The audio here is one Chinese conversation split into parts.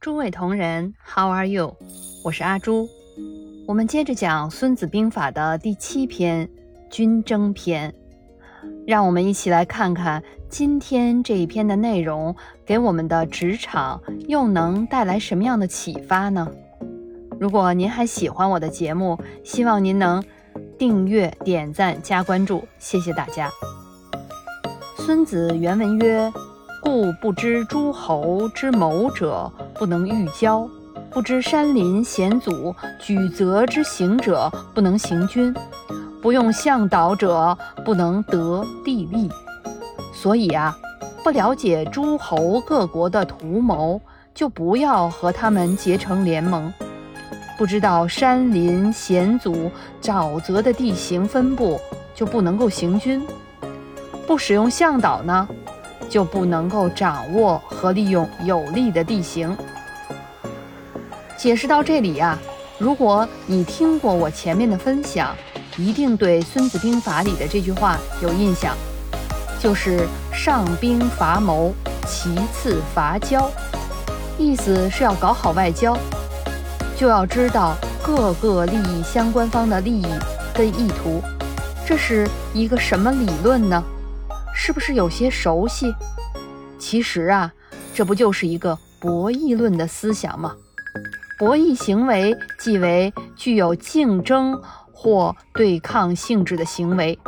诸位同仁，How are you？我是阿朱。我们接着讲《孙子兵法》的第七篇《军争篇》，让我们一起来看看今天这一篇的内容给我们的职场又能带来什么样的启发呢？如果您还喜欢我的节目，希望您能订阅、点赞、加关注，谢谢大家。孙子原文曰。故不知诸侯之谋者，不能御交；不知山林险阻举责之行者，不能行军；不用向导者，不能得地利。所以啊，不了解诸侯各国的图谋，就不要和他们结成联盟；不知道山林险阻沼泽的地形分布，就不能够行军；不使用向导呢？就不能够掌握和利用有利的地形。解释到这里呀，如果你听过我前面的分享，一定对《孙子兵法》里的这句话有印象，就是上兵伐谋，其次伐交，意思是要搞好外交，就要知道各个利益相关方的利益跟意图。这是一个什么理论呢？是不是有些熟悉？其实啊，这不就是一个博弈论的思想吗？博弈行为即为具有竞争或对抗性质的行为。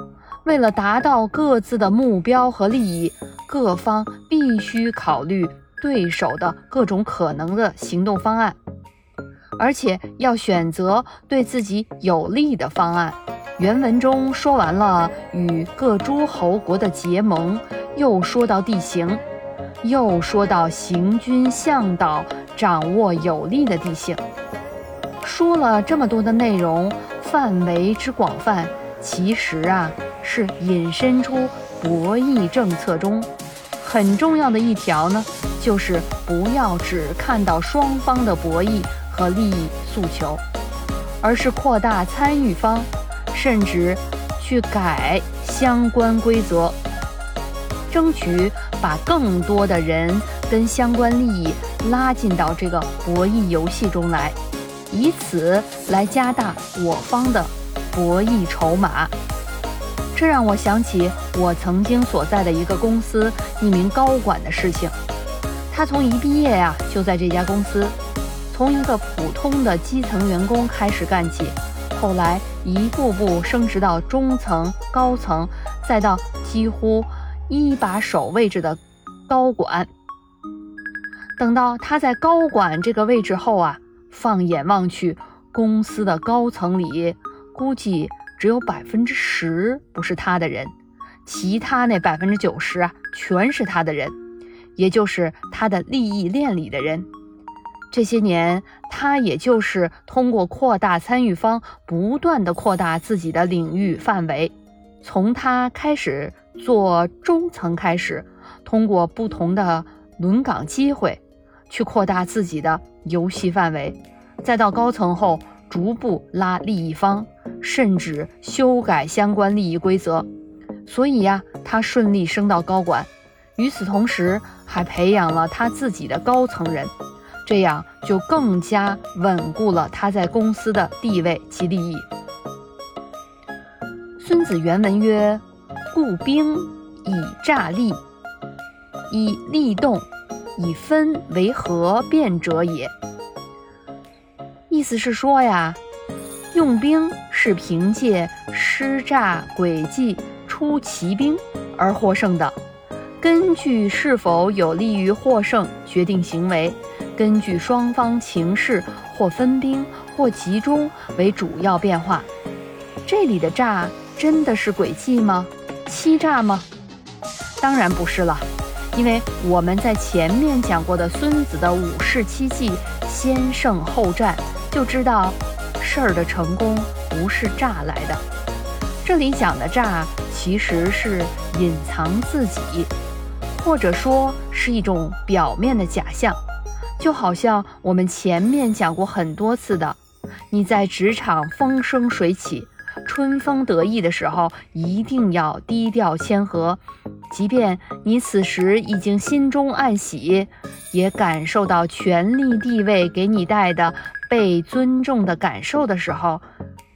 为了达到各自的目标和利益，各方必须考虑对手的各种可能的行动方案，而且要选择对自己有利的方案。原文中说完了与各诸侯国的结盟，又说到地形，又说到行军向导，掌握有利的地形。说了这么多的内容，范围之广泛，其实啊是引申出博弈政策中很重要的一条呢，就是不要只看到双方的博弈和利益诉求，而是扩大参与方。甚至去改相关规则，争取把更多的人跟相关利益拉进到这个博弈游戏中来，以此来加大我方的博弈筹码。这让我想起我曾经所在的一个公司一名高管的事情。他从一毕业呀，就在这家公司，从一个普通的基层员工开始干起。后来一步步升职到中层、高层，再到几乎一把手位置的高管。等到他在高管这个位置后啊，放眼望去，公司的高层里估计只有百分之十不是他的人，其他那百分之九十啊，全是他的人，也就是他的利益链里的人。这些年，他也就是通过扩大参与方，不断的扩大自己的领域范围。从他开始做中层开始，通过不同的轮岗机会，去扩大自己的游戏范围。再到高层后，逐步拉利益方，甚至修改相关利益规则。所以呀，他顺利升到高管。与此同时，还培养了他自己的高层人。这样就更加稳固了他在公司的地位及利益。孙子原文曰：“故兵以诈立，以利动，以分为合变者也。”意思是说呀，用兵是凭借施诈诡计出奇兵而获胜的，根据是否有利于获胜决定行为。根据双方情势，或分兵，或集中为主要变化。这里的诈真的是诡计吗？欺诈吗？当然不是了，因为我们在前面讲过的孙子的五事七计，先胜后战，就知道事儿的成功不是诈来的。这里讲的诈，其实是隐藏自己，或者说是一种表面的假象。就好像我们前面讲过很多次的，你在职场风生水起、春风得意的时候，一定要低调谦和，即便你此时已经心中暗喜，也感受到权力地位给你带的被尊重的感受的时候，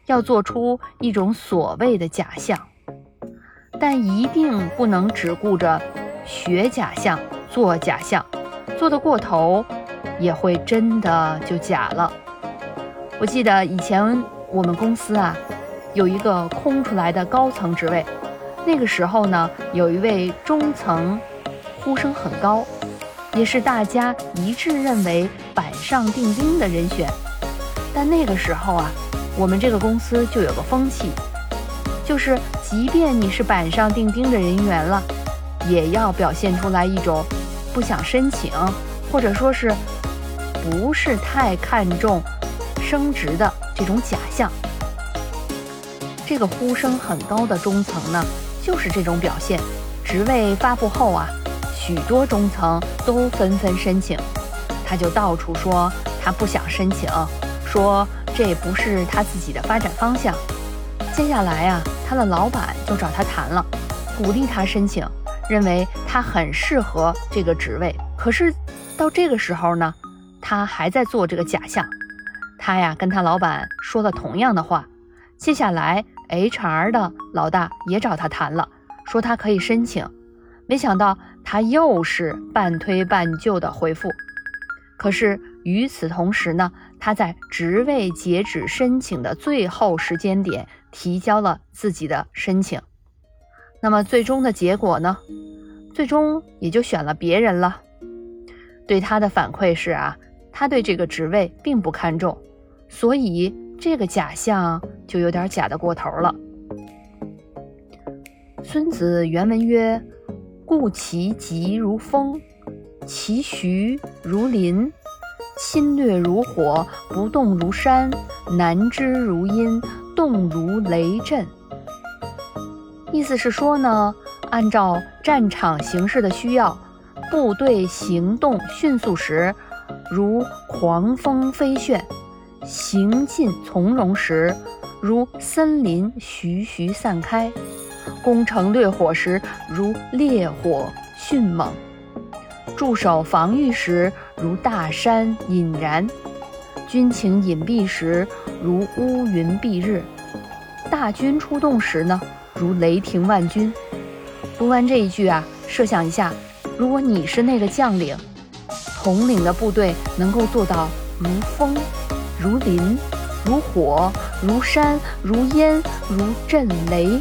要做出一种所谓的假象，但一定不能只顾着学假象、做假象，做得过头，也会真的就假了。我记得以前我们公司啊，有一个空出来的高层职位。那个时候呢，有一位中层，呼声很高，也是大家一致认为板上钉钉的人选。但那个时候啊，我们这个公司就有个风气，就是即便你是板上钉钉的人员了，也要表现出来一种不想申请，或者说是不是太看重升职的这种假象。这个呼声很高的中层呢。就是这种表现。职位发布后啊，许多中层都纷纷申请，他就到处说他不想申请，说这不是他自己的发展方向。接下来啊，他的老板就找他谈了，鼓励他申请，认为他很适合这个职位。可是到这个时候呢，他还在做这个假象。他呀，跟他老板说了同样的话。接下来。H.R. 的老大也找他谈了，说他可以申请，没想到他又是半推半就的回复。可是与此同时呢，他在职位截止申请的最后时间点提交了自己的申请。那么最终的结果呢？最终也就选了别人了。对他的反馈是啊，他对这个职位并不看重，所以。这个假象就有点假的过头了。孙子原文曰：“故其疾如风，其徐如林，侵略如火，不动如山，难知如阴，动如雷震。”意思是说呢，按照战场形势的需要，部队行动迅速时，如狂风飞旋。行进从容时，如森林徐徐散开；攻城掠火时，如烈火迅猛；驻守防御时，如大山隐然；军情隐蔽时，如乌云蔽日；大军出动时呢，如雷霆万钧。读完这一句啊，设想一下，如果你是那个将领，统领的部队能够做到如风。如林，如火，如山，如烟，如震雷，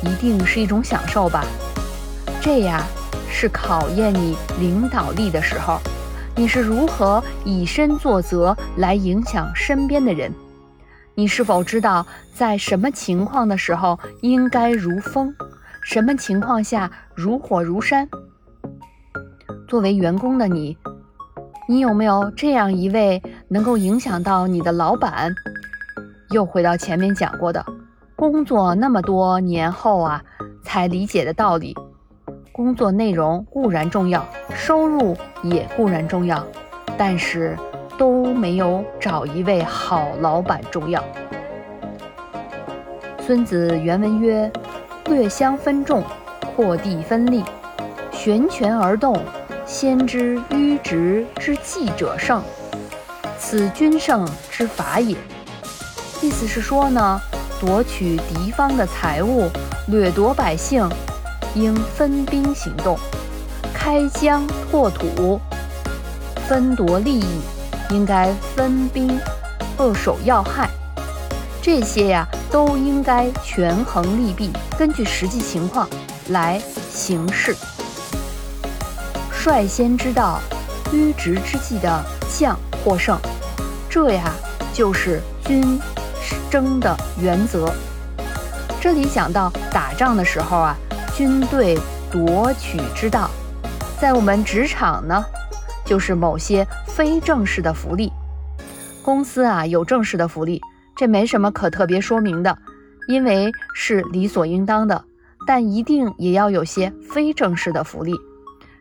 一定是一种享受吧？这呀，是考验你领导力的时候，你是如何以身作则来影响身边的人？你是否知道在什么情况的时候应该如风，什么情况下如火如山？作为员工的你。你有没有这样一位能够影响到你的老板？又回到前面讲过的，工作那么多年后啊，才理解的道理。工作内容固然重要，收入也固然重要，但是都没有找一位好老板重要。孙子原文曰：“略相分众，扩地分利，悬权而动。”先知迂直之计者胜，此君胜之法也。意思是说呢，夺取敌方的财物，掠夺百姓，应分兵行动；开疆拓土，分夺利益，应该分兵扼守要害。这些呀，都应该权衡利弊，根据实际情况来行事。率先知道迂直之计的将获胜，这呀就是军争的原则。这里讲到打仗的时候啊，军队夺取之道，在我们职场呢，就是某些非正式的福利。公司啊有正式的福利，这没什么可特别说明的，因为是理所应当的。但一定也要有些非正式的福利。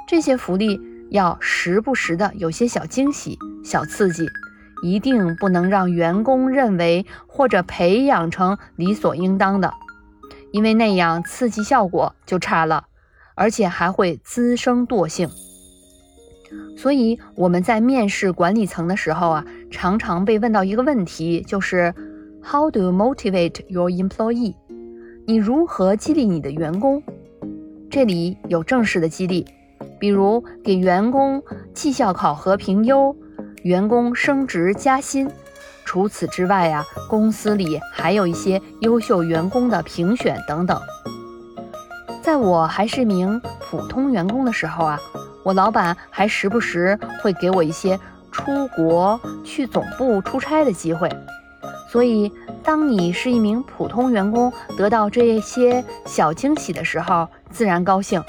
这些福利要时不时的有些小惊喜、小刺激，一定不能让员工认为或者培养成理所应当的，因为那样刺激效果就差了，而且还会滋生惰性。所以我们在面试管理层的时候啊，常常被问到一个问题，就是 How do you motivate your employee？你如何激励你的员工？这里有正式的激励，比如给员工绩效考核评优，员工升职加薪。除此之外呀，公司里还有一些优秀员工的评选等等。在我还是名普通员工的时候啊。我老板还时不时会给我一些出国去总部出差的机会，所以当你是一名普通员工，得到这些小惊喜的时候，自然高兴，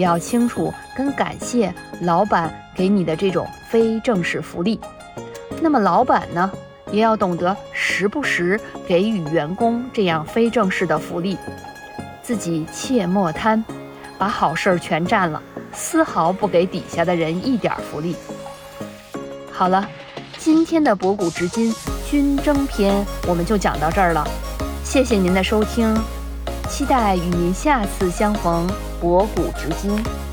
也要清楚跟感谢老板给你的这种非正式福利。那么老板呢，也要懂得时不时给予员工这样非正式的福利，自己切莫贪，把好事儿全占了。丝毫不给底下的人一点福利。好了，今天的博古知今军争篇我们就讲到这儿了，谢谢您的收听，期待与您下次相逢。博古知今。